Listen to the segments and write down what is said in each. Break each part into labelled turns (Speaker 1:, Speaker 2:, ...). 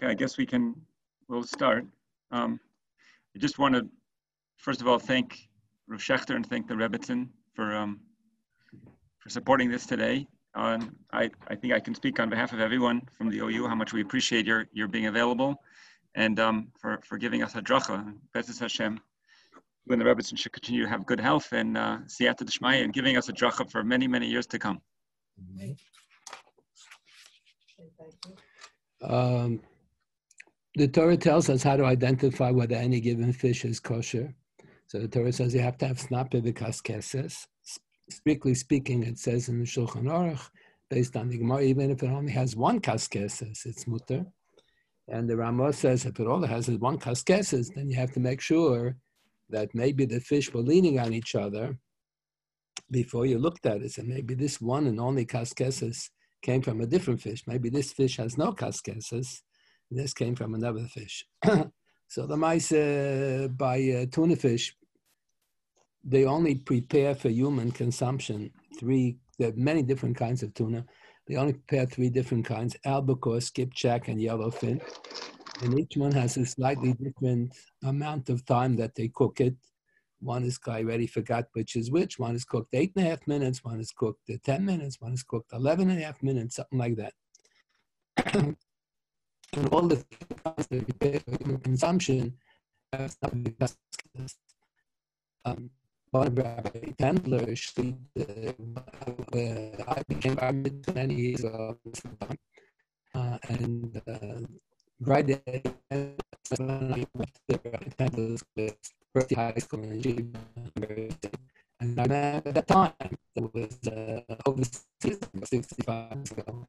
Speaker 1: Okay, I guess we can, we'll start. Um, I just want to, first of all, thank Rav Schechter and thank the Rebbitzin for, um, for supporting this today. Um, I, I think I can speak on behalf of everyone from the OU how much we appreciate your, your being available and um, for, for giving us a dracha. Bezes Hashem, when the Rebbitzin should continue to have good health and uh, siyata d'shmaya and giving us a dracha for many, many years to come.
Speaker 2: Um, the Torah tells us how to identify whether any given fish is kosher. So the Torah says you have to have snapir v'kaskeses. Strictly speaking, it says in the Shulchan Aruch, based on the Gemara, even if it only has one kaskeses, it's mutter. And the Ramah says if it only has one kaskeses, then you have to make sure that maybe the fish were leaning on each other before you looked at it. So maybe this one and only kaskeses came from a different fish. Maybe this fish has no kaskeses. This came from another fish. so the mice uh, by uh, tuna fish, they only prepare for human consumption three. There are many different kinds of tuna. They only prepare three different kinds: albacore, skipjack, and yellowfin. And each one has a slightly different amount of time that they cook it. One is, I already forgot which is which. One is cooked eight and a half minutes, one is cooked 10 minutes, one is cooked 11 and a half minutes, something like that. and all the consumption has not been um, one Rabbi Tendler, uh, I became Rabbi 20 years ago, uh, and uh, right there, I went Berkeley High School in G. And I remember at that time, it was uh, overseas, 65 years ago.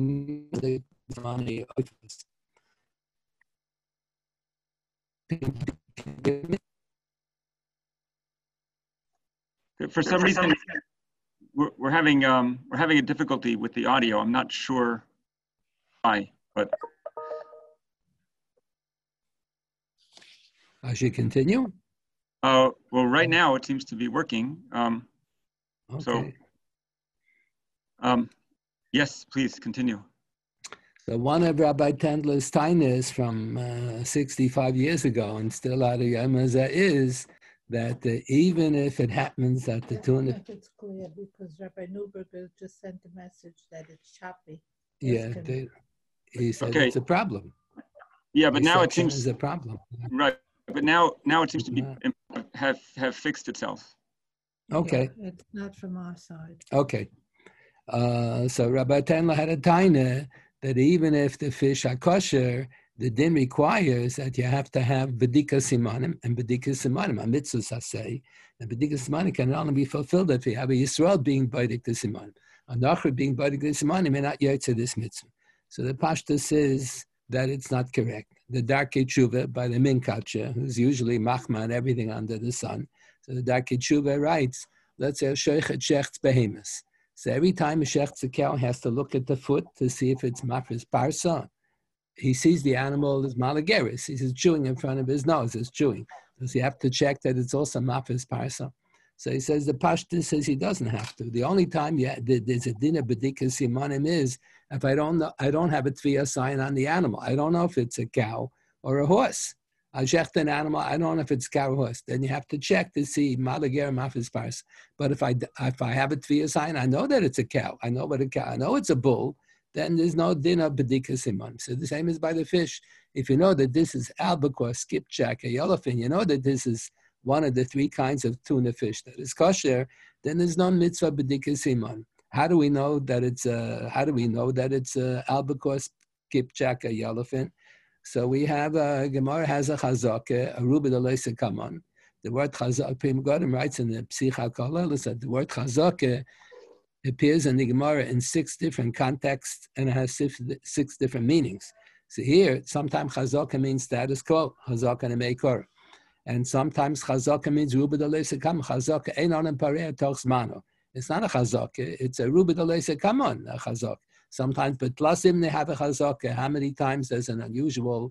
Speaker 2: the money.
Speaker 1: For some reason, we're, we're having um, we're having a difficulty with the audio. I'm not sure why, but
Speaker 2: I should continue?
Speaker 1: Uh, well, right now it seems to be working. Um, okay. So, um, yes, please continue.
Speaker 2: So one of Rabbi Tendler's tainas from uh, 65 years ago and still out of Yemaza is that uh, even if it happens that the tuna...
Speaker 3: it's clear because Rabbi Newberger just sent a message that it's choppy.
Speaker 2: Yeah, they, he said okay. it's a problem.
Speaker 1: Yeah, but now it seems...
Speaker 2: It's a problem.
Speaker 1: Right but now now it seems to be have have fixed itself.
Speaker 2: Okay.
Speaker 3: Yeah, it's not from our side.
Speaker 2: Okay. Uh, so Rabbi Tendler had a taina that even if the fish are kosher, the din requires that you have to have bedika simanim, and bedika simanim, a mitzvah say, and bedika simanim can only be fulfilled if you have a Yisrael being bedika simanim. A Nachri being bedika simanim may not to this mitzvah. So the pashta says that it's not correct. The Darkei Tshuva by the Minkacha, who's usually machman everything under the sun. So the Darkei Tshuva writes, let's say sheichet shechts behemoth. So every time a shechts a cow has to look at the foot to see if it's mafris parsa. He sees the animal is malageris. He's chewing in front of his nose. It's chewing. Does he have to check that it's also mafris parsa? So he says the pashta says he doesn't have to. The only time yeah, there's a dinner bedika simanim is if I don't know, I don't have a tviya sign on the animal. I don't know if it's a cow or a horse. Checked an animal. I don't know if it's cow or horse. Then you have to check to see malager mafis pars. But if I if I have a tviya sign, I know that it's a cow. I know what a cow. I know it's a bull. Then there's no dinner bedika simon. So the same as by the fish. If you know that this is albacore, skipjack, a yellowfin, you know that this is one of the three kinds of tuna fish that is kosher. Then there's no mitzvah bedika simon. How do we know that it's a, how do we know that it's a albacore, skipjack, a yellowfin? So we have a Gemara has a chazaka, a ruba kaman. The word chazaka, Pri Megadim writes in the Psicha that the word chazaka appears in the Gemara in six different contexts and it has six, six different meanings. So here, sometimes chazaka means status quo, chazaka and mekor. And sometimes chazaka means ruba kam chazaka ein on pareya tochs mano. It's not a chazaka, it's a ruba on, a chazaka. Sometimes, but plasim they have a chazaka. How many times does an unusual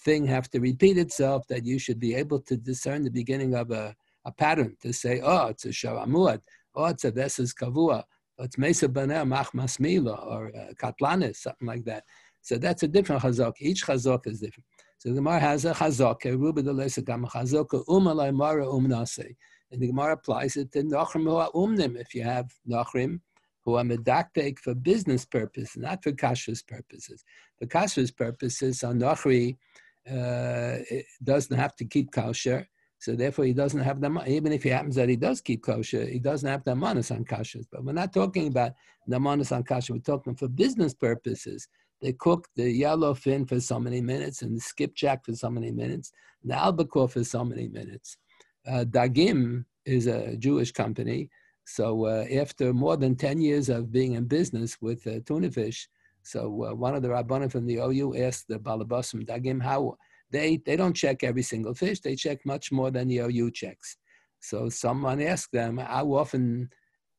Speaker 2: thing have to repeat itself that you should be able to discern the beginning of a, a pattern to say, oh, it's a shavamuad, oh, it's a veses kavua, oh, it's mesa baneh mach masmila, or uh, katlanis, something like that. So that's a different chazak. Each chazak is different. So the Gemara has a chazak, a ruba de lesakam chazak, umalai mara umnase. And the Gemara applies it to nachrim umnim. If you have nachrim who are medaktek for business purposes, not for kashrus purposes. For kashrus purposes, a nachri uh, doesn't have to keep kosher, so therefore he doesn't have the money. Even if it happens that he does keep kosher, he doesn't have the manas on kashrus. But we're not talking about the manas on kashrus, We're talking for business purposes. They cook the yellow fin for so many minutes and the skipjack for so many minutes, the albacore for so many minutes. Uh, Dagim is a Jewish company. So uh, after more than 10 years of being in business with uh, tuna fish, so uh, one of the rabbanim from the OU asked the Balabasim Dagim how they, they don't check every single fish. They check much more than the OU checks. So someone asked them how often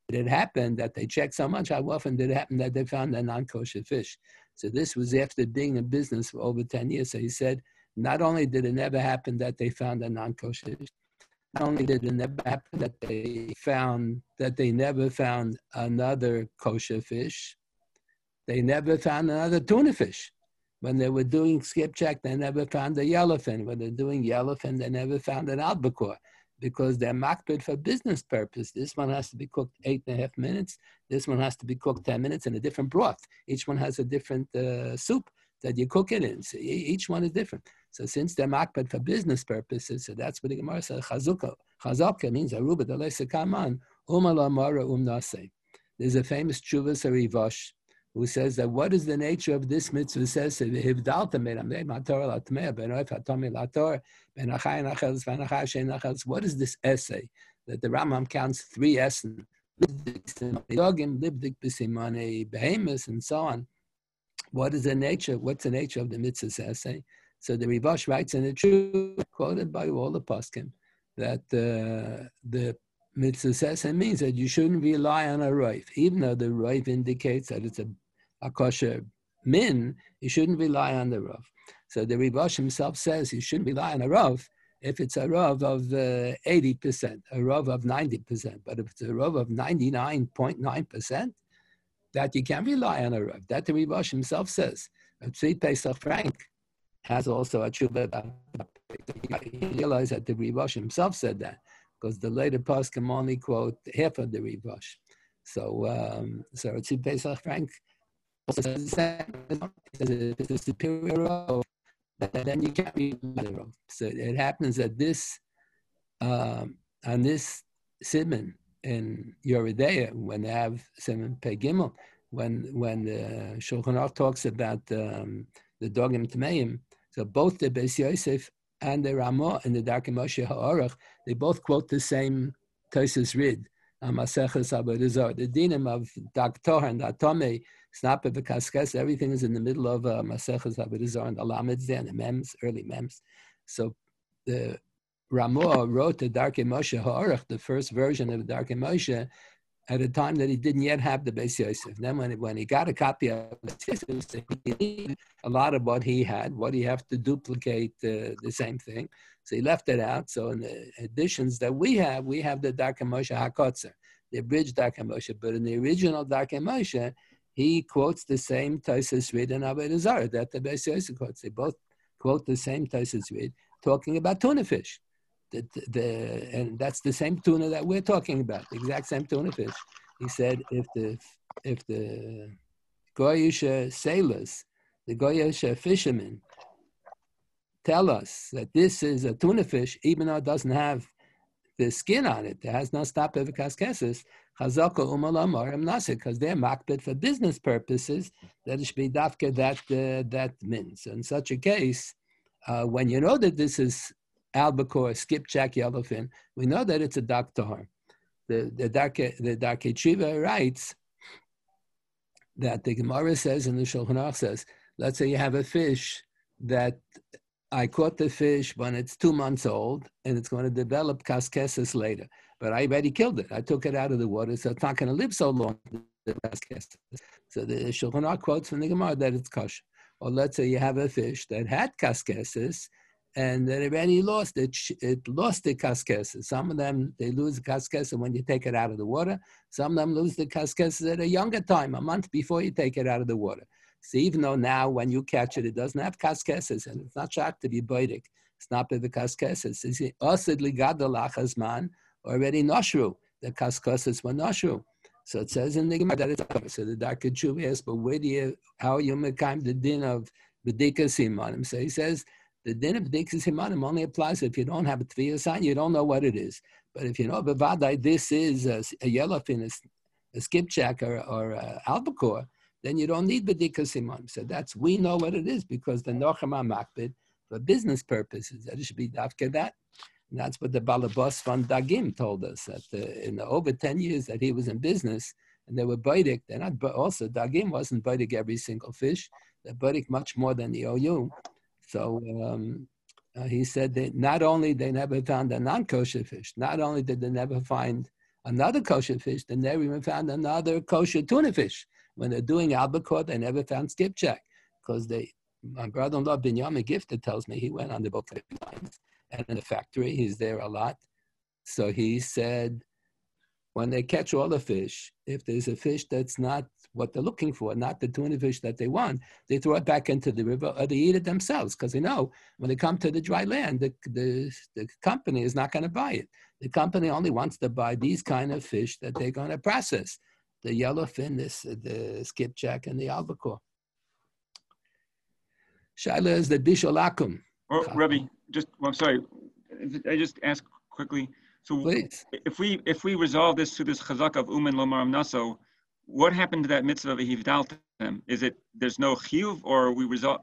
Speaker 2: did it happen that they checked so much? How often did it happen that they found a non-kosher fish? So this was after being in business for over 10 years. So he said, not only did it never happen that they found a non-kosher fish, not only did it never happen that they found that they never found another kosher fish, they never found another tuna fish. When they were doing skipjack, they never found a yellowfin. When they're doing yellowfin, they never found an albacore because they're makbid for business purpose. This one has to be cooked eight and a half minutes. This one has to be cooked 10 minutes in a different broth. Each one has a different uh, soup that you cook it in. So each one is different. So since they're makbid for business purposes, so that's what the Gemara says. Chazuka. Means aruba delesa kaman umala mara umnase. There's a famous chuvas arivash who says that what is the nature of this mitzvah says what is this essay that the Rambam counts three essence and so on what is the nature what's the nature of the mitzvah essay so the Rivash writes and the truth quoted by all the poskim that uh, the mitzvah essay means that you shouldn't rely on a roif, even though the roif indicates that it's a a kosher min, you shouldn't rely on the Rav. So the Rivash himself says you shouldn't rely on a Rav if it's a Rav of uh, 80%, a Rav of 90%. But if it's a Rav of 99.9%, that you can't rely on a Rav. That the Rivash himself says. A Tzvi Pesach Frank has also a tshuva He realized that the Rivash himself said that because the later can only quote half of the Rivash. So, um, so Tzvi Pesach Frank it's a superior role, then you can't be role. So it happens that this, um, on this simon in Yoreh Deah, when they have simon Pegimel, when when the Shulchan Aruch talks about um, the dogim tmeim, so both the Beis Yosef and the Ramah and the Darkei Moshe Ha'orach, they both quote the same Tosis Rid, Maseches Avodah The dinim of Daktor and Atome Snapper v'kaskes, everything is in the middle of uh, Maseches Avodah and Lamed and the Mems, early Mems. So the Ramah wrote the Darkei Moshe Ha'orach, the first version of the Darkei Moshe, at a time that he didn't yet have the Beis Yosef. Then when, when he got a copy of Beis Yosef, he needed a lot of what he had. What he have to duplicate uh, the same thing? So he left it out. So in the editions that we have, we have the Darkei Moshe HaKotzer, the abridged Darkei Moshe. But in the original Darkei Moshe, he quotes the same Taisus read in Avodah Zarah that the Beis Yosef quotes. They both quote the same Taisus read, talking about tuna fish. The, the, and that's the same tuna that we're talking about, the exact same tuna fish. He said if the if the Goyish sailors, the Goyish fishermen, tell us that this is a tuna fish, even though it doesn't have the skin on it, it has no stop evikaskesis, Chazaka umalamar nasa, because they're makbid for business purposes, that it should be dafka that, uh, that means. In such a case, uh, when you know that this is albacore, skipjack, yellowfin, we know that it's a doctor. The, the Darkei the Tshuva writes that the Gemara says and the Shulchan Aruch says let's say you have a fish that I caught the fish when it's two months old and it's going to develop casqueses later. But I already killed it. I took it out of the water, so it's not going to live so long. So the Shulchan Aruch quotes from the Gemara that it's kosher. Or let's say you have a fish that had casqueses and that already lost it. It lost the casqueses. Some of them they lose the casqueses when you take it out of the water. Some of them lose the casqueses at a younger time, a month before you take it out of the water. So even though now when you catch it, it doesn't have casqueses and it's not shocked to be boidik. It's not with the casqueses. It's osidli gadolach man already noshru. The casqueses were noshru. So it says in the Gemara that it's. So the Dark Tshuva asks, but where do you, how you make the din of Bedika Simanim? So he says, the din of Bedika Simanim only applies if you don't have a Tviya sign, you don't know what it is. But if you know, Bavadai, this is a, a yellowfin, a, a skipjack, or, or a albacore, then you don't need Bedika Simon. So that's, we know what it is because the Nochem Makbid, for business purposes, that it should be Dafke that. And that's what the Balabas van Dagim told us, that uh, in the over 10 years that he was in business, and they were Baidik, they're not, also Dagim wasn't Baidik every single fish, they're Baidik much more than the OU. So um, uh, he said that not only they never found a non-kosher fish, not only did they never find another kosher fish, they never even found another kosher tuna fish. When they're doing albacore, they never found skipjack because they. My brother-in-law Binyamin Gifted tells me he went on the boat lines and in the factory. He's there a lot. So he said, when they catch all the fish, if there's a fish that's not what they're looking for, not the tuna fish that they want, they throw it back into the river or they eat it themselves because they know when they come to the dry land, the, the, the company is not going to buy it. The company only wants to buy these kind of fish that they're going to process the yellowfin, this, the skipjack, and the albacore. Shaila is the bisholakum.
Speaker 1: Oh, Rabbi, just well, I'm sorry. I just ask quickly. So
Speaker 2: Please.
Speaker 1: if we if we resolve this through this chazak of umen lomaram naso, what happened to that mitzvah of hivdaltem? Is it there's no chiyuv, or we resolve?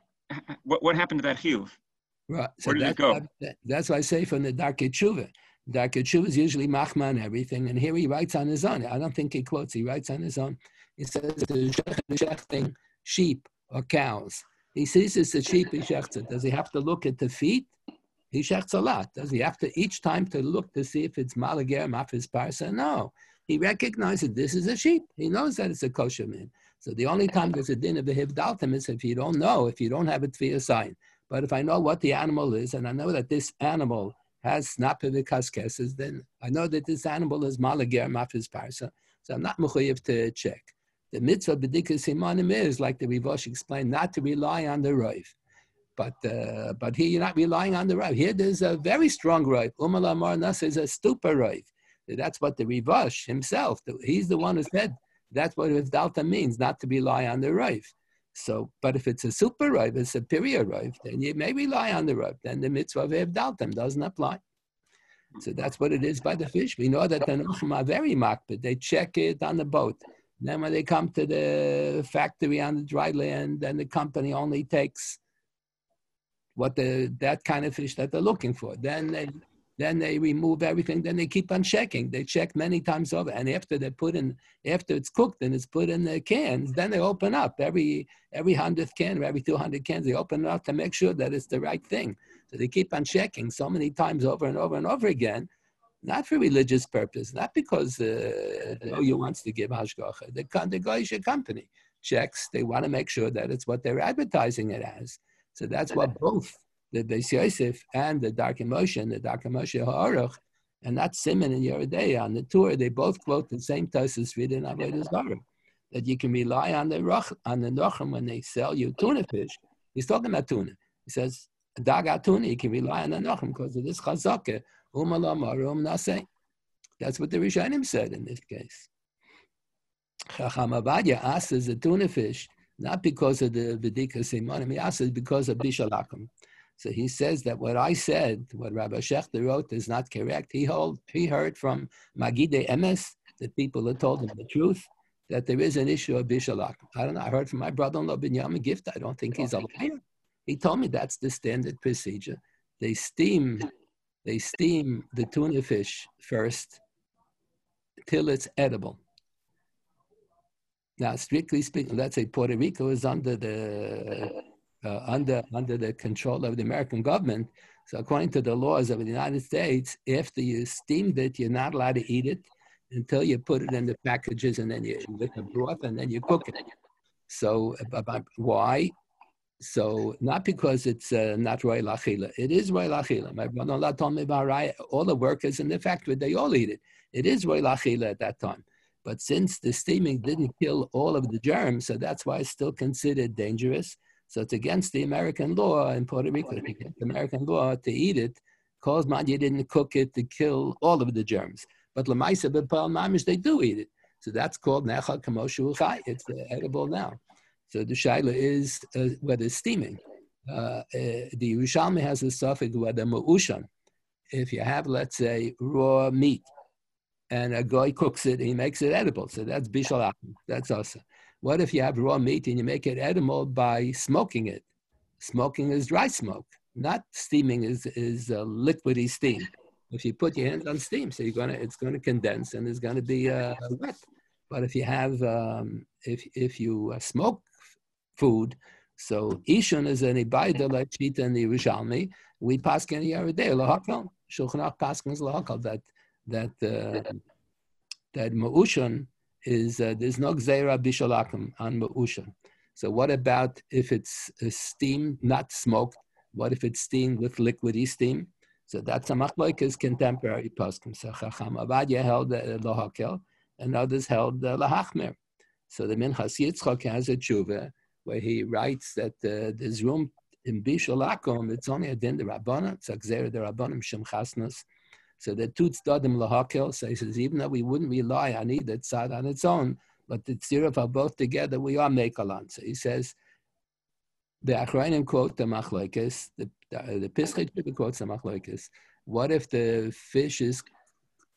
Speaker 1: What what happened to that chiyuv?
Speaker 2: Right.
Speaker 1: Where did it go?
Speaker 2: That, that's why I say from the Darkei Tshuva. Darkei Tshuva is usually machman and everything, and here he writes on his own. I don't think he quotes. He writes on his own. He says the shechting sheep or cows. He sees it's a sheep. He shechts it. Does he have to look at the feet? He shechts a lot. Does he have to each time to look to see if it's malager mafis parsa? No. He recognizes this is a sheep. He knows that it's a kosher man. So the only time there's a din of the hivdaltim is if you don't know, if you don't have a tviya sign. But if I know what the animal is, and I know that this animal has snapivikaskeses, then I know that this animal is malager mafis parsa. So I'm not mechuyev to check. The mitzvah b'dikas simanim is, like the Rivosh explained, not to rely on the roiv. But uh, but here you're not relying on the roiv. Here there's a very strong roiv. Umal Amar is a stupor roiv. That's what the Rivosh himself, he's the one who said that's what Dalta means, not to rely on the roiv. So, but if it's a super roiv, a superior roiv, then you may rely on the roiv. Then the mitzvah of Evdaltam doesn't apply. So that's what it is by the fish. We know that the Nochum are very makbid. They check it on the boat. Then when they come to the factory on the dry land, then the company only takes what the that kind of fish that they're looking for. Then they then they remove everything. Then they keep on checking. They check many times over, and after they put in, after it's cooked and it's put in the cans, then they open up every every hundredth can or every two hundred cans. They open it up to make sure that it's the right thing. So they keep on checking so many times over and over and over again, not for religious purpose, not because uh, you wants to give hashgacha. The, the company checks. They want to make sure that it's what they're advertising it as. So that's why both the Beis Yosef and the Darkei Moshe, the Darkei Moshe Ha'aruch, and not Simon and Yeridei on the tour, they both quote the same Tosus read in Avodah Zarah, that you can rely on the roch, on the Nochem when they sell you tuna fish. He's talking about tuna. He says, Daga tuna, you can rely on the Nochem because of this chazakah, um nase. That's what the Rishonim said in this case. Chacham Avadia asked the tuna fish, not because of the Vedika Simonim, he asked because of Bishalakim. So he says that what I said, what Rabbi Shechter wrote, is not correct. He, hold, he heard from Magide Emes, the people that told him the truth, that there is an issue of Bishalak. I don't know. I heard from my brother-in-law Binyamin Gift. I don't think he's a liar. He told me that's the standard procedure. They steam, they steam the tuna fish first till it's edible. Now, strictly speaking, let's say Puerto Rico is under the uh, under under the control of the American government. So, according to the laws of the United States, after you steamed it, you're not allowed to eat it until you put it in the packages and then you with the broth and then you cook it. So, why? So, not because it's uh, not roy lachila. It is roy lachila. My brother-in-law told me about all the workers in the factory, they all eat it. It is roy lachila at that time. But since the steaming didn't kill all of the germs, so that's why it's still considered dangerous. So it's against the American law in Puerto Rico, American law to eat it, cause man you didn't cook it to kill all of the germs. But Lamaisa Bepal Mamish, they do eat it. So that's called Nechal Kamoshu Chai. It's edible now. So the Shaila is uh, whether steaming. Uh, uh, the Yerushalmi has a suffix whether Ma'ushan. If you have, let's say, raw meat, and a guy cooks it, and he makes it edible. So that's bishal That's awesome. What if you have raw meat and you make it edible by smoking it? Smoking is dry smoke, not steaming is is uh, liquidy steam. If you put your hands on steam, so you're gonna it's gonna condense and it's gonna be uh, wet. But if you have um, if if you uh, smoke food, so Ishun is an ibaida like Shita and the Rishalmi. We pass any every day. Lahakal Shulchan Aruch paskins lahakal that that uh, that ma'ushan is uh, there's no gzeira bishalakim on ma'ushan. So what about if it's steam, not smoked? What if it's steamed with liquidy steam? So that's a machlokes contemporary poskim. So Chacham Avadia held uh, lahakel, and others held uh, lahachmer. So the Minchas Yitzchak has a tshuva where he writes that uh, there's room in bishalakum. It's only a din the rabbanon. It's a gzeira the rabbanim shem chasnas. So the two tzadim lahakel. Says, even though we wouldn't rely on either tzad on its own, but the tzirif are both together, we are mekalan. So he says, the Achrayim quote the machlokes, the uh, the Pischei quotes the machlokes. What if the fish is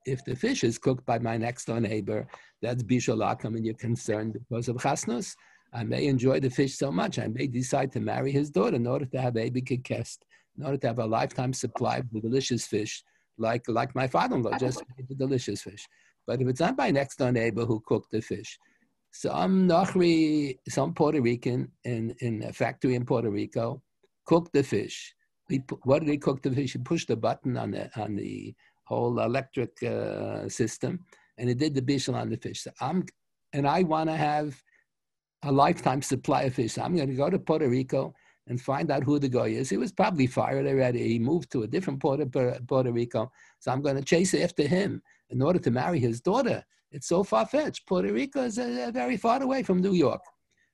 Speaker 2: if the fish is cooked by my next door neighbor, that's bishalakam, and you're concerned because of chasnus. I may enjoy the fish so much, I may decide to marry his daughter in order to have a big kekest, in order to have a lifetime supply of the delicious fish like like my father-in-law just made the delicious fish. But if it's not my next door neighbor who cooked the fish, some Nachri, some Puerto Rican in, in a factory in Puerto Rico cooked the fish. We, what did he cook the fish? He pushed the button on the on the whole electric uh, system, and it did the bishul on the fish. So I'm, and I want to have a lifetime supply of fish. So I'm going to go to Puerto Rico and find out who the guy is. He was probably fired already. He moved to a different part of Puerto Rico. So I'm going to chase after him in order to marry his daughter. It's so far fetched. Puerto Rico is uh, very far away from New York.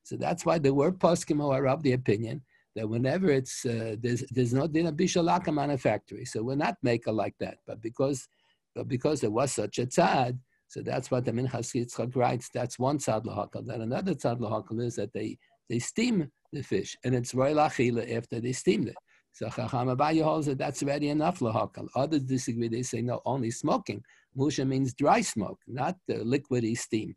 Speaker 2: So that's why the word poskimo are of the opinion that whenever it's, uh, there's, there's no dinner bishalaka manufactory. So we're not maker like that. But because, but because there was such a tzad, so that's what the Minchas Yitzchak writes. That's one tzad lahakal. Then another tzad lahakal is that they, they steam the fish, and it's roy lachila after they steamed it. So Chacham Abaye holds that that's already enough lahakal. Others disagree. They say no, only smoking. Musha means dry smoke, not the liquidy steam.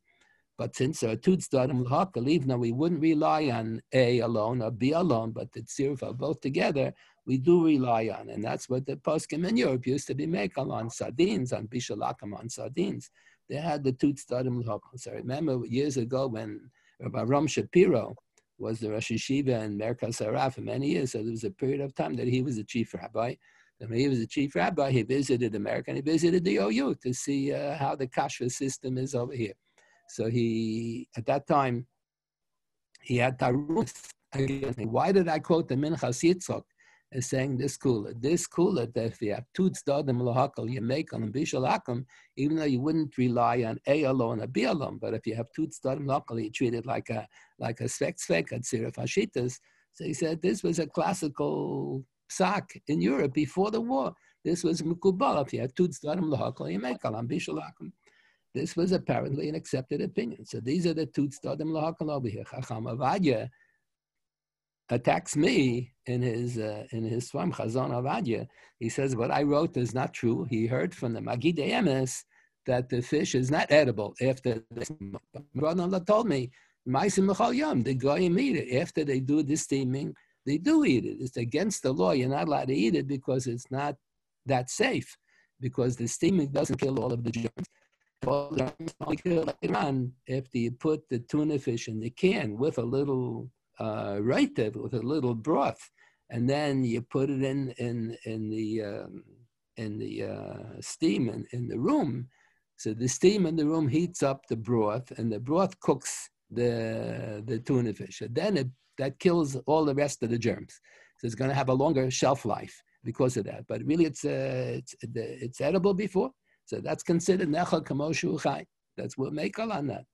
Speaker 2: But since are two tzdadim lahakal, even though we wouldn't rely on A alone or B alone, but the tziruf are both together, we do rely on, and that's what the poskim in Europe used to be making on sardines, on bishalakam on sardines. They had the two tzdadim lahakal. So I remember years ago when Rabbi Ram Shapiro was the Rosh Yeshiva and Merkaz HaRav for many years. So there was a period of time that he was the chief rabbi. And when he was the chief rabbi, he visited America and he visited the OU to see uh, how the kashrut system is over here. So he, at that time, he had Tarus. Why did I quote the Minchas Yitzchok? Is saying this cooler. This cooler that if you have lahakal, you make on bishal hakam, even though you wouldn't rely on A alone or B alone, but if you have two tzdadim lahakal, you treat it like a like a svek svek at sirif hashitas. So he said this was a classical psak in Europe before the war. This was mukubal. If you have lahakal, you make on bishal hakam. This was apparently an accepted opinion. So these are the two tzdadim lahakal over here. Chacham attacks me in his uh, in his Swam Chazon Avadia. He says what I wrote is not true. He heard from the Magid Emes that the fish is not edible after this. Brother told me, the guy eat it after they do the steaming. They do eat it. It's against the law. You're not allowed to eat it because it's not that safe, because the steaming doesn't kill all of the germs. later on, after you put the tuna fish in the can with a little uh, right there, with a little broth, and then you put it in in in the um, in the uh, steam in, in the room. So the steam in the room heats up the broth, and the broth cooks the the tuna fish. And then it that kills all the rest of the germs. So it's going to have a longer shelf life because of that. But really, it's uh, it's it's edible before, so that's considered nechal kamoshu chai. That's what make on that.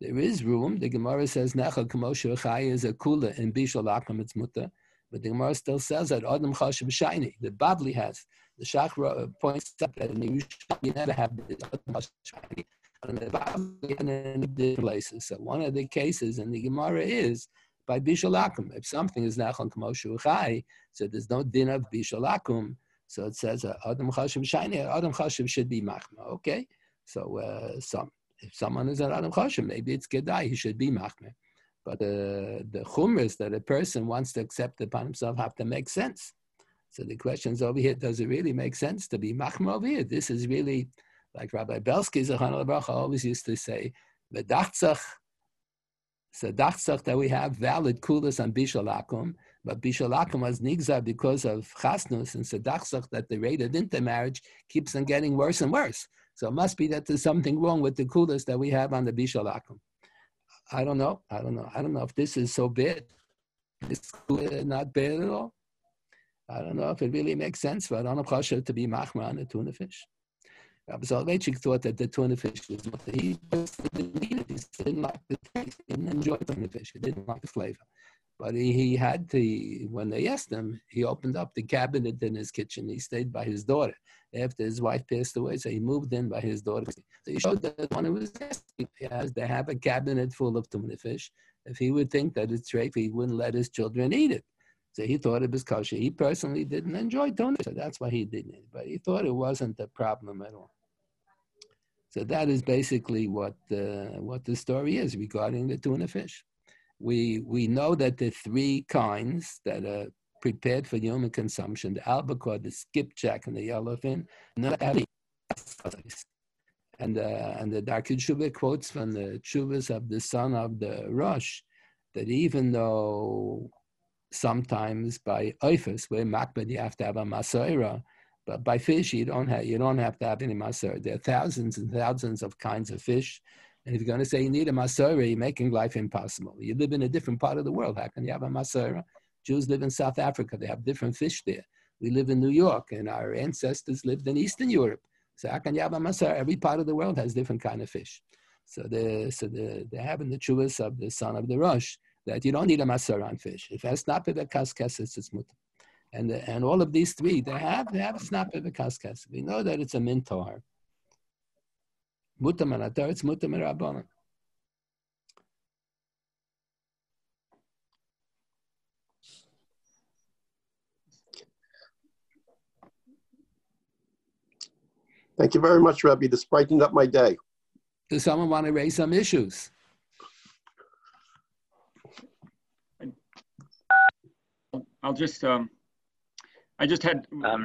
Speaker 2: There is room. The Gemara says nechal kamoshu chai is a kula in bishal akum it's mutter, but the Gemara still says that adam chashav shiny. The Babli has. The Shachra points out that in the Yerushalmi you never have this adam chashav shiny. And the Babli in different places. So one of the cases in the Gemara is by bishalakum. If something is nachon kamoshu chai, so there's no din of bishalakum. So it says uh, adam chashiv shiny. Adam chashiv should be machma. Okay, so uh, some if someone is an adam chashiv, maybe it's kedai. He should be machma. But uh, the chumras that a person wants to accept upon himself have to make sense. So the question is over here: Does it really make sense to be machma over here? This is really like Rabbi Belsky Zachon always used to say, "V'dachtzach so dachsach that we have valid kulas on bishalakum, but bishalakum was nigza because of chasnus, and so dachsach that the rate of intermarriage keeps on getting worse and worse. So it must be that there's something wrong with the kulas that we have on the bishalakum. I don't know. I don't know. I don't know if this is so bad. This is not bad at all. I don't know if it really makes sense for Adonam Chasha to be machma on a tuna fish. Rabbi Soloveitchik thought that the tuna fish was what he didn't eat it. He didn't like the taste. He didn't enjoy tuna fish. He didn't like the flavor. But he, he had to, when they asked him, he opened up the cabinet in his kitchen. He stayed by his daughter after his wife passed away. So he moved in by his daughter. So he showed that one of was asking, has they have a cabinet full of tuna fish. If he would think that it's safe, he wouldn't let his children eat it. So he thought it was kosher. He personally didn't enjoy tuna, so that's why he didn't eat it. But he thought it wasn't a problem at all. So that is basically what the, what the story is regarding the tuna fish. We, we know that the three kinds that are prepared for human consumption, the albacore, the skipjack, and the yellowfin, not having and, uh, and the Darkei Teshuva quotes from the Chuvas of the son of the Rosh that even though sometimes by oifus, where makbid you have to have a masoira, but by fish, you don't have you don't have to have any masur. There are thousands and thousands of kinds of fish. And if you're going to say you need a masura, you're making life impossible. You live in a different part of the world. How can you have a masura? Jews live in South Africa. They have different fish there. We live in New York, and our ancestors lived in Eastern Europe. So how can you have a masura? Every part of the world has different kind of fish. So the so the they have in the chuvas of the son of the Rosh that you don't need a masura on fish. If it's not kaskas, it's mutter. And, and all of these three, they have, they have a snap of a kaskas. We know that it's a mintar. Mutam and it's mutam and.
Speaker 4: Thank you very much, Rebbe. This brightened up my day.
Speaker 2: Does someone want to raise some issues?
Speaker 1: I'll just um, I just had.
Speaker 5: Um,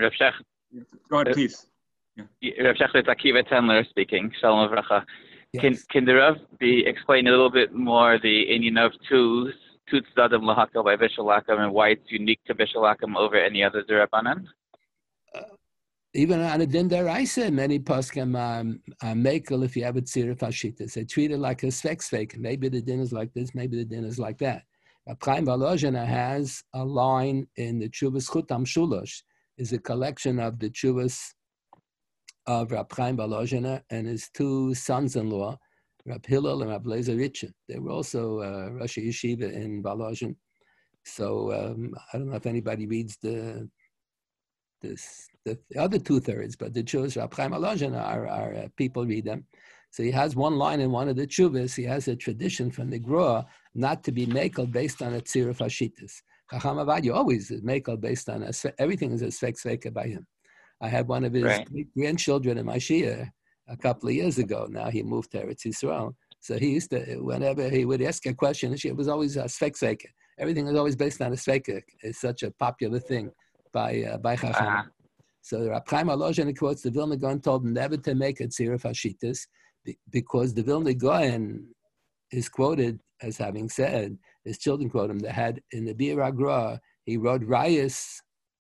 Speaker 1: Go ahead, please.
Speaker 5: Yeah. Rav Shech, it's Akiva Tendler speaking. Shalom Avracha.
Speaker 2: Yes.
Speaker 5: Can can the Rav be explain a little bit more the Indian of two two tzadim lahakal by Vishalakam and why it's unique to Vishalakam over any other Durabanan?
Speaker 2: Even on a din deraisa, many poskim um, are makel if you have a tzira fashitas. They treat it like a svek svek. Maybe the din is like this, maybe the din is like that. Chaim Volozhiner has a line in the Chuvas Chutam Shulosh, is a collection of the Chuvas of Rab Chaim Volozhiner and his two sons-in-law, Rab Hillel and Rab Lezer Ritcher. They were also uh, Rosh Yeshiva in Volozhin. So um, I don't know if anybody reads the this, the, the other two thirds, but the Chuvas Rab Chaim Volozhiner are, are uh, people read them. So he has one line in one of the chuvas. He has a tradition from the Groa not to be makel based on a tzira fashitas. Chacham Avad, always is makel based on a, everything is a svek by him. I had one of his
Speaker 5: Right.
Speaker 2: grandchildren in my shia a couple of years ago. Now he moved to Eretz Yisrael. So he used to, whenever he would ask a question, it was always a svek sveka. Everything was always based on a sveka. It's such a popular thing by uh, by Chacham.
Speaker 5: Uh-huh.
Speaker 2: So Rab Chaim Alozhin quotes the Vilna Gaon told never to make a tzira fashitas Be- because the Vilna Gaon is quoted as having said, his children quote him, that had in the Biur HaGra, he wrote Rayas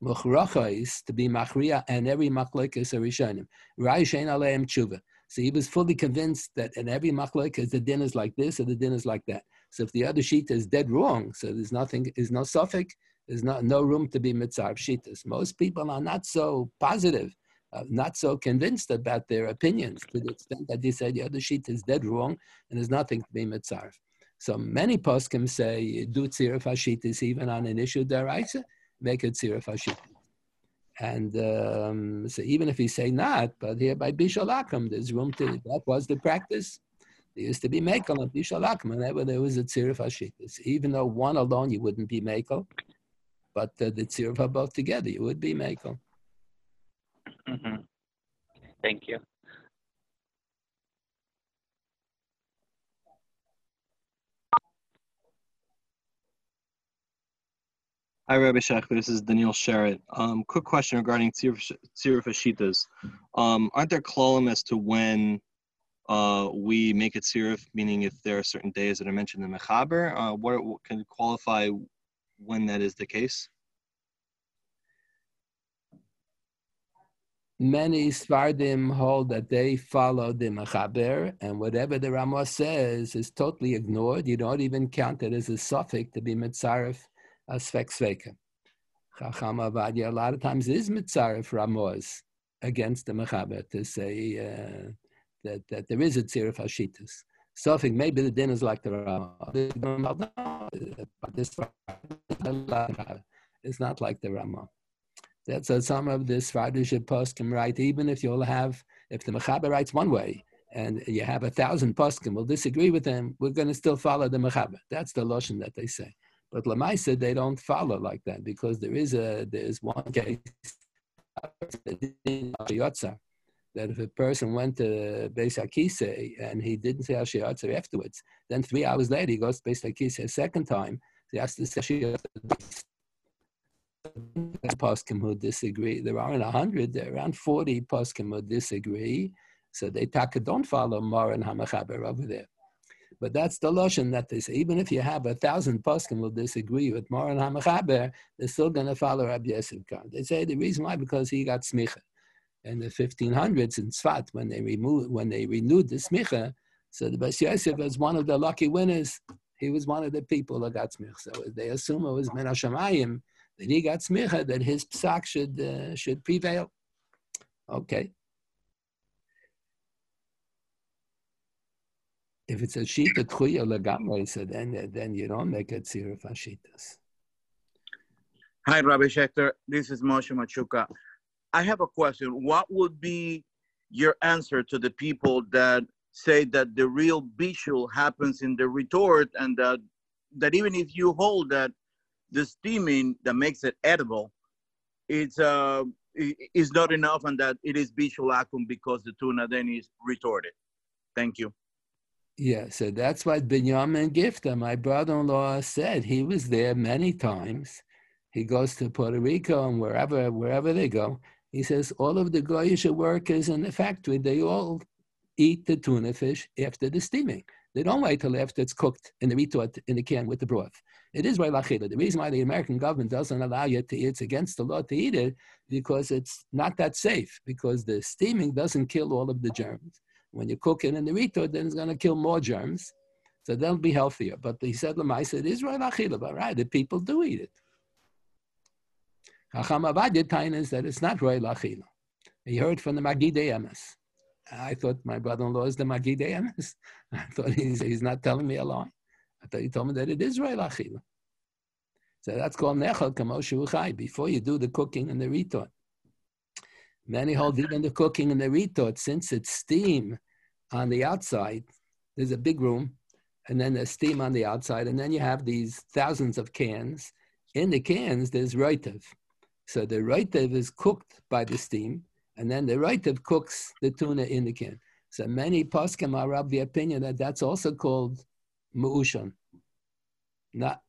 Speaker 2: Muchrachais to be Machria and every Machlekes Arishonim. Rayas Shein Aleim Tshuva. So he was fully convinced that in every Machlekes the din is like this or the din is like that. So if the other sheet is dead wrong, so there's nothing, there's no suffix, there's not, no room to be mitzvah sheetas. Most people are not so positive, uh, not so convinced about their opinions to the extent that they say the other sheet is dead wrong and there's nothing to be mitzvah. So many poskim say do tziruf hashitis even on an issue deraisa, make it tziruf hashitis. And um, so even if he say not, but here by Bishalakim, there's room to, that was the practice. There used to be Mekel and Bishalakim whenever there was a tziruf hashitis. Even though one alone you wouldn't be Mekel, but uh, the tziruf both together you would be Mekel.
Speaker 5: Mm-hmm. Thank you.
Speaker 6: Hi, Rabbi Shechter. This is Daniel Sherritt. Um, quick question regarding Tziruf Hashitas. Um, aren't there klalim as to when uh, we make it Tziruf, meaning if there are certain days that are mentioned in the Mechaber? Uh, what, what can qualify when that is the case?
Speaker 2: Many Svardim hold that they follow the Mechaber, and whatever the Ramah says is totally ignored. You don't even count it as a suffix to be mitzaref as Sveka. Chacham Avadia a lot of times is mitzaref Ramos against the Mechaber to say uh, that, that there is a tzirif hashitas. Suffix, maybe the din is like the Ramah. But this it's not like the Ramah. That's some of the Svardish can write, even if you'll have, if the Mechaber writes one way, and you have a thousand poskim will disagree with them, we're going to still follow the Mechaber. That's the lotion that they say. But Lamaisa, they don't follow like that because there is a there's one case that if a person went to Beis Akise and he didn't say Asher Yatzar afterwards, then three hours later he goes to Beis Akise a second time, he has to say. Poskim who disagree. There aren't a hundred, there are around 40 poskim who disagree. So they taka don't follow Maran Hamachaber over there. But that's the lotion that they say. Even if you have a thousand poskim will disagree with Maran Hamachaber, they're still going to follow Rabbi Yosef. They say the reason why because he got smicha. In the 1500s in Tzfat, when they removed, when they renewed the smicha, so the Beis Yosef was one of the lucky winners. He was one of the people that got smicha. So they assume it was Men Hashemayim that he got smicha, that his psak should uh, should prevail. Okay. If it's a shita tchuya legamre, so then then you don't make a tziruf hashitas.
Speaker 7: Hi, Rabbi Schechter. This is Moshe Machuka. I have a question. What would be your answer to the people that say that the real bishul happens in the retort and that that even if you hold that the steaming that makes it edible, it's uh is not enough, and that it is bishul akum because the tuna then is retorted. Thank you.
Speaker 2: Yeah, so that's what Binyamin Gifta, my brother-in-law, said. He was there many times. He goes to Puerto Rico and wherever wherever they go. He says all of the goyish workers in the factory, they all eat the tuna fish after the steaming. They don't wait till after it's cooked in the retort in the can with the broth. It is lachila. The reason why the American government doesn't allow you to, eat, it's against the law to eat it, because it's not that safe, because the steaming doesn't kill all of the germs. When you cook it in the retort, then it's going to kill more germs. So they'll be healthier. But he said, Lamai it is lachila, but right, the people do eat it. Chacham Avadia is that it's not roy lachila. He heard from the Magidei Emes. I thought my brother-in-law is the Magidei Emes. I thought he's, he's not telling me a lie. I thought he told me that it is roy lachila. So that's called nechal kamoshu before you do the cooking and the retort. Many hold even the cooking and the retort, since it's steam on the outside, there's a big room, and then there's steam on the outside, and then you have these thousands of cans. In the cans, there's roitiv. So the roitiv is cooked by the steam, and then the roitiv cooks the tuna in the can. So many poskim are of the opinion that that's also called mu'ushan. Not,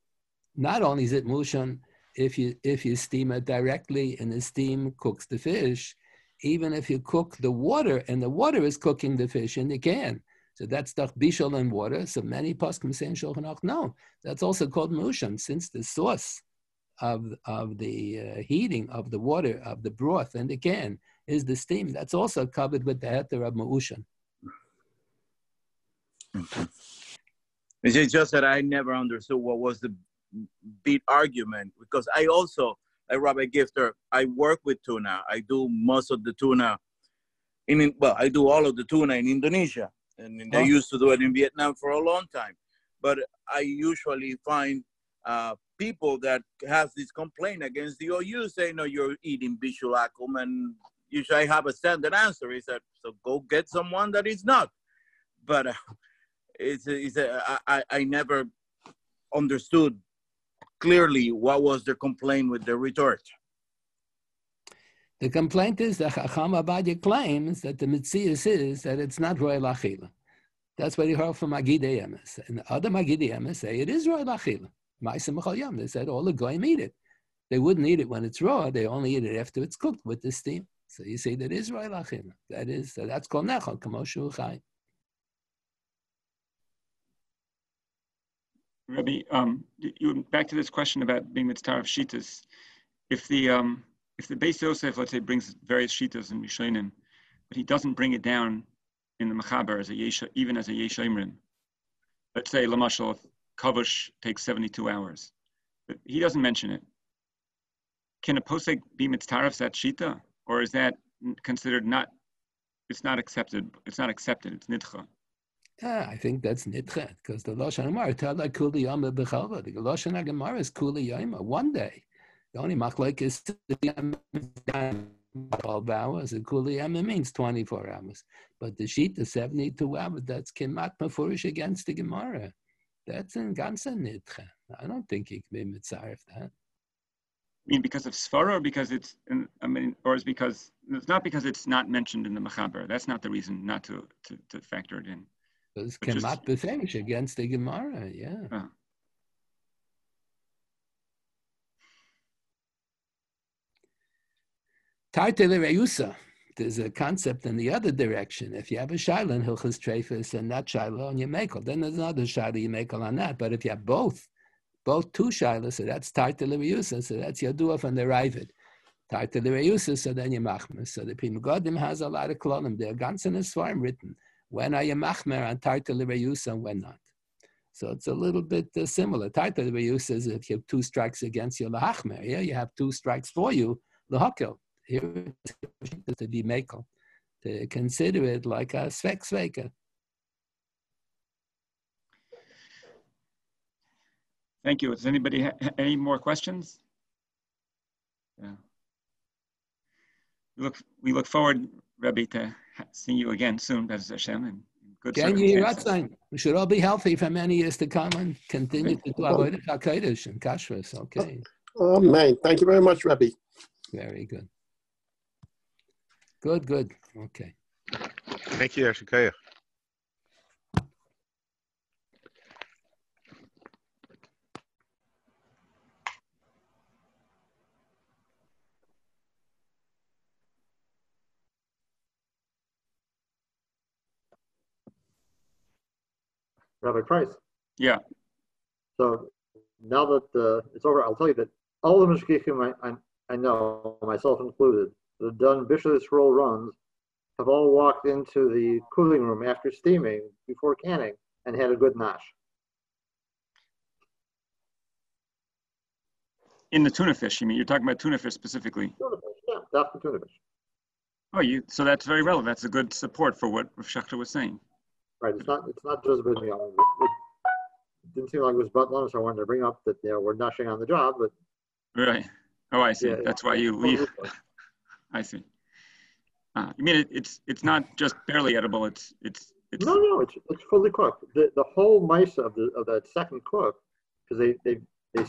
Speaker 2: not only is it mu'ushan if you, if you steam it directly and the steam cooks the fish, even if you cook the water and the water is cooking the fish in the can. So that's the bishul and water. So many poskim say in Shulchan no, that's also called musham, since the source of, of the uh, heating of the water, of the broth in the can, is the steam. That's also covered with the heter of mu'ushan.
Speaker 7: It's just that I never understood what was the big argument because I also, like Rabbi Gifter, I work with tuna. I do most of the tuna in, well, I do all of the tuna in Indonesia. And they used to do it in Vietnam for a long time. But I usually find uh, people that has this complaint against the OU say, no, you're eating bishul akum. And usually I have a standard answer is that, so go get someone that is not. But uh, it's, it's a, I, I never understood clearly what was the complaint with the retort.
Speaker 2: The complaint is that Chacham Ovadia claims that the Mitzias is that it's not Roy Lachila. That's what he heard from Magidei Emes. And the other Magidei Emes say it is Roy Lachila. They said all the goyim eat it. They wouldn't eat it when it's raw. They only eat it after it's cooked with the steam. So you say that is Roy Lachila. That is, that's called Nechal, Kamoshu Chai.
Speaker 1: Rabbi, um, you back to this question about being mitzaref of shitas. If the um, if the Beis Yosef, let's say, brings various shitas and mishanim, but he doesn't bring it down in the mechaber as a yesha, even as a yesha Let's say lamashal kavush takes seventy-two hours, but he doesn't mention it. Can a posek be mitzaref that shita, or is that considered not? It's not accepted. It's not accepted. It's nidcha.
Speaker 2: Yeah, I think that's nidchet because the Lashon Gemara like kuli yama bechalva. The Lashon Gemara is kuli yama one day. The only machlek is twelve hours. And kuli yama means twenty four hours. But the sheet the seventy two hours. That's kemat mafurish against the Gemara. That's in ganze nidchet. I don't think he can be mitzaref that.
Speaker 1: I mean, because of svara, or because it's, I mean, or is because it's not because it's not mentioned in the mechaber. That's not the reason not to, to, to factor it in.
Speaker 2: Because kemat beferish against the Gemara, yeah.
Speaker 1: Uh.
Speaker 2: Tartele There's a concept in the other direction. If you have a shaila in Hilchas Trefus and not shaila on your mekel, then there's another shaila you mekel on that. But if you have both, both two shailas, so that's Tartele Reusa, so that's Yadua from the Ravid. Tartele Reusa, so then you machmas. So the Pri Megadim has a lot of klonim. They're ganz in a swarm written. When are you machmer on Tarta Reyusa and when not? So it's a little bit uh, similar. Tarta Reyusa is if you have two strikes against you, lahachmer. Yeah, you have two strikes for you, lahakel. Here to be makel. To consider it like a svek sveka.
Speaker 1: Thank you. Does anybody ha- any more questions? Yeah. We look, we look forward, Rebbe, to seeing you again soon, Bez Hashem, and good
Speaker 2: circumstances. We should all be healthy for many years to come and continue to do avoid HaKadosh and Kashrus. Okay.
Speaker 4: Oh, man. Thank you very much, Rabbi.
Speaker 2: Very good. Good, good. Okay.
Speaker 8: Thank you, Shikaya.
Speaker 9: Rabbi Price.
Speaker 1: Yeah.
Speaker 9: So now that uh, it's over, I'll tell you that all the Mishkichim I, I, I, know, myself included, that have done Bishop Roll runs have all walked into the cooling room after steaming before canning and had a good nash.
Speaker 1: In the tuna fish, you mean? You're talking about tuna fish specifically?
Speaker 9: Tuna fish, yeah, that's tuna fish.
Speaker 1: Oh, you. So that's very relevant. That's a good support for what Rav was saying.
Speaker 9: Right. It's not. It's not just. You know, it, it didn't seem like it was Butler, so I wanted to bring up that you know we're nushing on the job, but.
Speaker 1: Right. Oh, I see. Yeah, That's yeah. why you leave. I see. Uh, you mean it, it's it's not just barely edible. It's it's it's.
Speaker 9: No, no, it's it's fully cooked. The the whole mice of the of that second cook, because they they they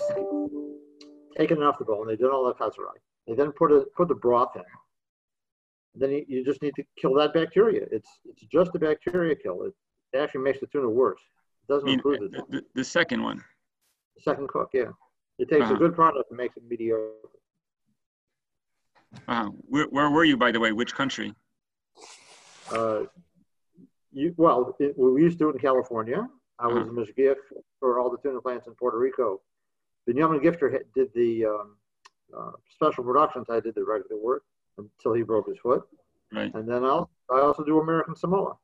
Speaker 9: taken it off the bone. They did all the kazurai. They then put it put the broth in then you, you, just need to kill that bacteria. It's it's just a bacteria kill. It, it actually makes the tuna worse. It doesn't mean, improve
Speaker 1: the, the, the, second one.
Speaker 9: The second cook, yeah. It takes uh-huh. a good product and makes it mediocre.
Speaker 1: Uh, where, where were you, by the way? Which country?
Speaker 9: Uh, you, well, it, we used to do it in California. I was
Speaker 1: Uh-huh.
Speaker 9: a mishgiach for all the tuna plants in Puerto Rico. Benjamin Gifter did the um, uh, special productions. I did the regular work until he broke his foot.
Speaker 1: Right.
Speaker 9: And then I'll, I also do American Samoa.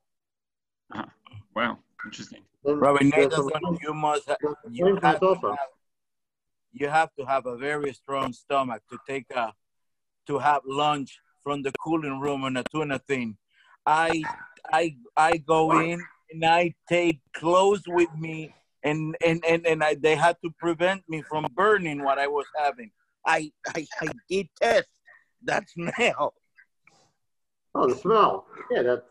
Speaker 1: Wow. Interesting.
Speaker 9: Then
Speaker 7: Rabbi Nathan, you must ha- you have, to have you have to have a very strong stomach to take a to have lunch from the cooling room on a tuna thing. I I I go in and I take clothes with me and and and, and I, they had to prevent me from burning what I was having. I I, I detest that smell.
Speaker 9: Oh, the smell. Yeah, that's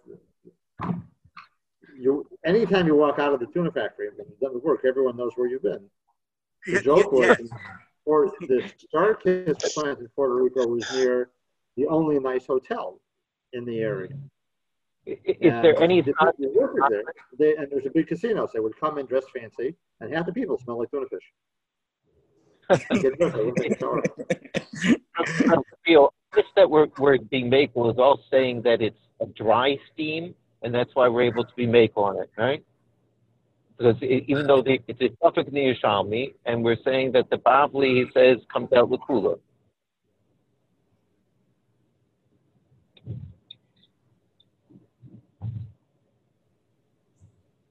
Speaker 9: you. Anytime you walk out of the tuna factory and you've done the work, everyone knows where you've been. The
Speaker 7: Yeah,
Speaker 9: joke
Speaker 7: yeah,
Speaker 9: was, or the Starkist plant in Puerto Rico was near the only nice hotel in the area. Mm.
Speaker 10: I- i- Is there any
Speaker 9: the
Speaker 10: thought,
Speaker 9: people who there, they, and there's a big casino, so they would come in dressed fancy, and half the people smell like tuna fish. Get dressed, they wouldn't take a shower.
Speaker 10: feel this that we're, we're being makel is all saying that it's a dry steam, and that's why we're able to be make on it, right? Because it, even though the, it's a suffix in the Yerushalmi, and we're saying that the Bavli says comes out Lakula.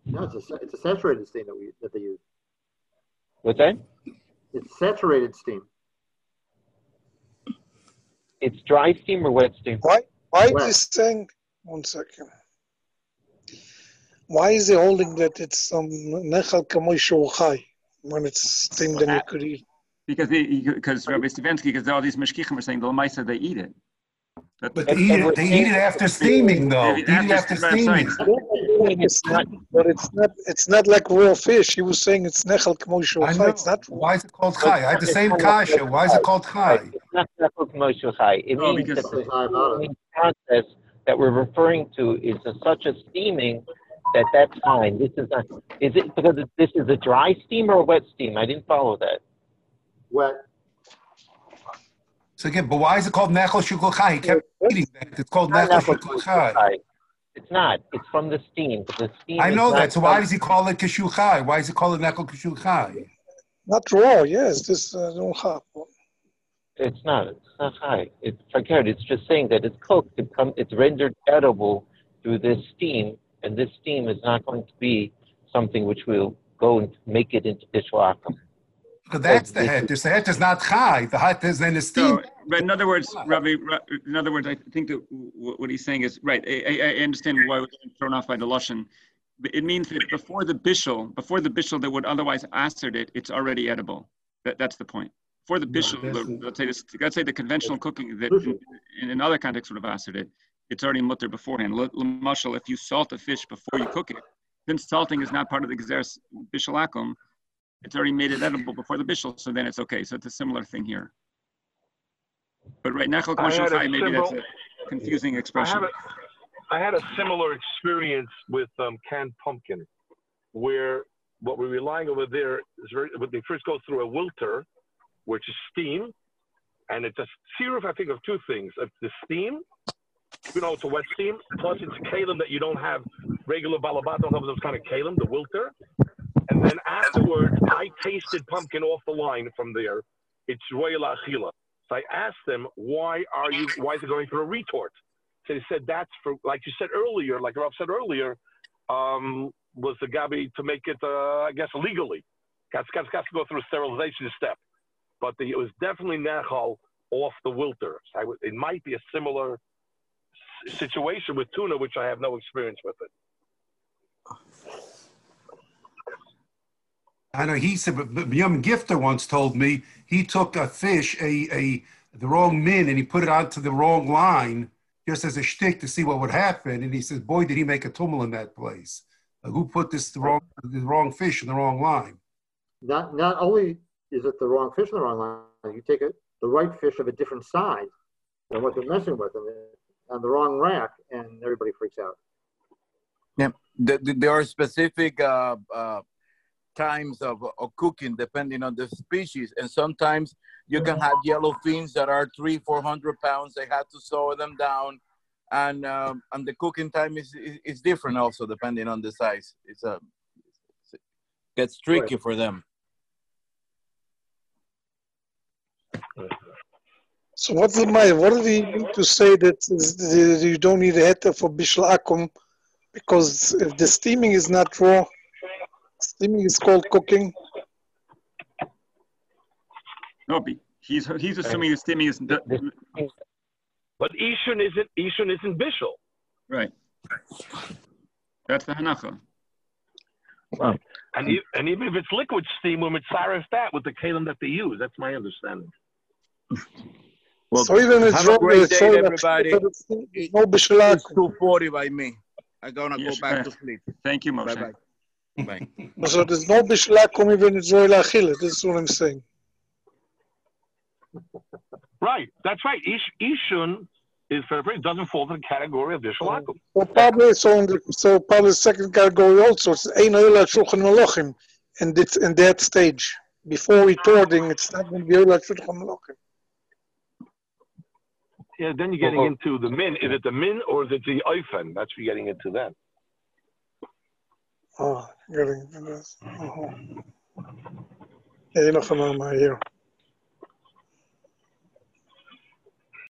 Speaker 9: No, it's a, it's a saturated steam that we, that they use.
Speaker 10: What's that?
Speaker 9: It's saturated steam.
Speaker 10: It's dry steam or wet steam?
Speaker 11: Why? Why is
Speaker 9: Well-
Speaker 11: this saying? One second. Why is he holding that it's um nechal kamoy chai when it's steamed and you could eat?
Speaker 1: Because they, because Rabbi Stefansky, because all these meshkichim are saying the Lamaisa, they eat it. That-
Speaker 12: But they eat it, they eat it after steaming, though. They eat it after steaming.
Speaker 11: It's not, but it's not. It's not like raw fish. He was saying it's nechal kamoy
Speaker 12: I
Speaker 11: chai. It's not.
Speaker 12: Why is it called chai? I had the same kasha. Why is it called chai?
Speaker 10: It's not Nechal K'moshe Chai. It means
Speaker 1: because-
Speaker 10: that the process that we're referring to is a, such a steaming that that's fine. This is not. Is it because this is a dry steam or a wet steam? I didn't follow that.
Speaker 9: Wet.
Speaker 12: So again, but why is it called nechel Shukulchai? He kept eating that. It's called
Speaker 10: Not
Speaker 12: nechel
Speaker 10: Nechal
Speaker 12: shukul
Speaker 10: K'moshe
Speaker 12: chai.
Speaker 10: Chai. It's not. It's from the steam. The steam.
Speaker 12: I know
Speaker 10: not
Speaker 12: that. So why
Speaker 10: from-
Speaker 12: does he call it kashu chai? Why is it called nechel kashu chai?
Speaker 11: Not raw. Yes, this uh, don't have.
Speaker 10: It's not. It's not high. It's forget. It's just saying that it's cooked. It come, it's rendered edible through this steam, and this steam is not going to be something which will go and make it into dishwaka.
Speaker 12: Because that's the het. The het is not chai. The het is in the steam.
Speaker 1: So, but in other words, Rabbi, in other words, I think that what he's saying is right. I, I, I understand why we're thrown off by the lashon. But It means that before the bishul, before the bishul that would otherwise assert it, it's already edible. That, that's the point. For the bishul, the- let's say this, let's say the conventional cooking that in, in another context would have asserted it, it's already mutter beforehand. L- Mashal, if you salt a fish before you cook it, then salting is not part of the gezeres bishul akum. It's already made it edible before the bishul, so then it's okay. So it's a similar thing here. But right now,
Speaker 13: I had a
Speaker 1: maybe that's a confusing expression.
Speaker 13: have a, I had a similar experience with um, canned pumpkin, where what we're relying over there is very. When they first go through a wilter, which is steam, and it's a syrup. I think of two things: It's the steam, you know, it's a wet steam. Plus, it's Kalem that you don't have regular balabat. Don't have those kind of Kalem, the wilter. And then afterwards, I tasted pumpkin off the line from there. It's royal achila. So I asked them, why are you? Why is it going through a retort? So they said that's for, like you said earlier, like Rob said earlier, um, was the gabi to make it, uh, I guess, legally. Got, got, got to go through a sterilization step, but the, it was definitely nechal off the wilter. So I would, it might be a similar situation with tuna, which I have no experience with it.
Speaker 12: I know he said, but, but Yum Gifter once told me he took a fish, a, a the wrong min, and he put it onto the wrong line just as a shtick to see what would happen. And he says, "Boy, did he make a tumble in that place! Like, who put this the wrong the wrong fish in the wrong line?"
Speaker 9: Not not only is it the wrong fish in the wrong line, you take it the right fish of a different size than what they're messing with, and they're on the wrong rack, and everybody freaks out.
Speaker 7: Yeah, th- th- there are specific uh, uh, times of, of cooking depending on the species. And sometimes you can have yellow fins that are three, 400 pounds. They have to slow them down. And, um, and the cooking time is, is, is different also depending on the size. It's a, it gets tricky for them.
Speaker 11: So what's the matter? What do you mean to say that is- that you don't need a heater for Bishul Akum? Because if the steaming is not raw, steaming is called cooking.
Speaker 1: No, he's, he's assuming the steaming is, Not,
Speaker 13: But Ishun isn't Ishun isn't Bishul.
Speaker 1: right. That's the Hanacha.
Speaker 13: And, e- and even if it's liquid steam, we're mitzaref that with the kalim that they use. That's my understanding.
Speaker 7: Well,
Speaker 11: So even if it's
Speaker 7: have a
Speaker 11: raw,
Speaker 7: great day,
Speaker 11: raw,
Speaker 7: everybody.
Speaker 11: it's no Bishul
Speaker 7: It's 240 by me. I'm gonna go back
Speaker 1: sir.
Speaker 7: to sleep.
Speaker 1: Thank you, Moshe.
Speaker 7: Bye-bye. Bye.
Speaker 11: So there's no Bishul Akum even if it's raw This is what I'm saying.
Speaker 13: Right. That's right. Ish, Ishun is it doesn't fall to the category of Bishul Akum.
Speaker 11: So probably so in the, so probably second category also it's Ein Oila Shulchan Malachim and it's in that stage. Before retorting, it's not going to be Oila Shulchan Malachim.
Speaker 13: Yeah, then you're oh, getting oh. into the min. Is it the min or is it the oifen? That's what you're getting into then.
Speaker 11: Oh, getting this. Oh. Yeah, you know, from my here.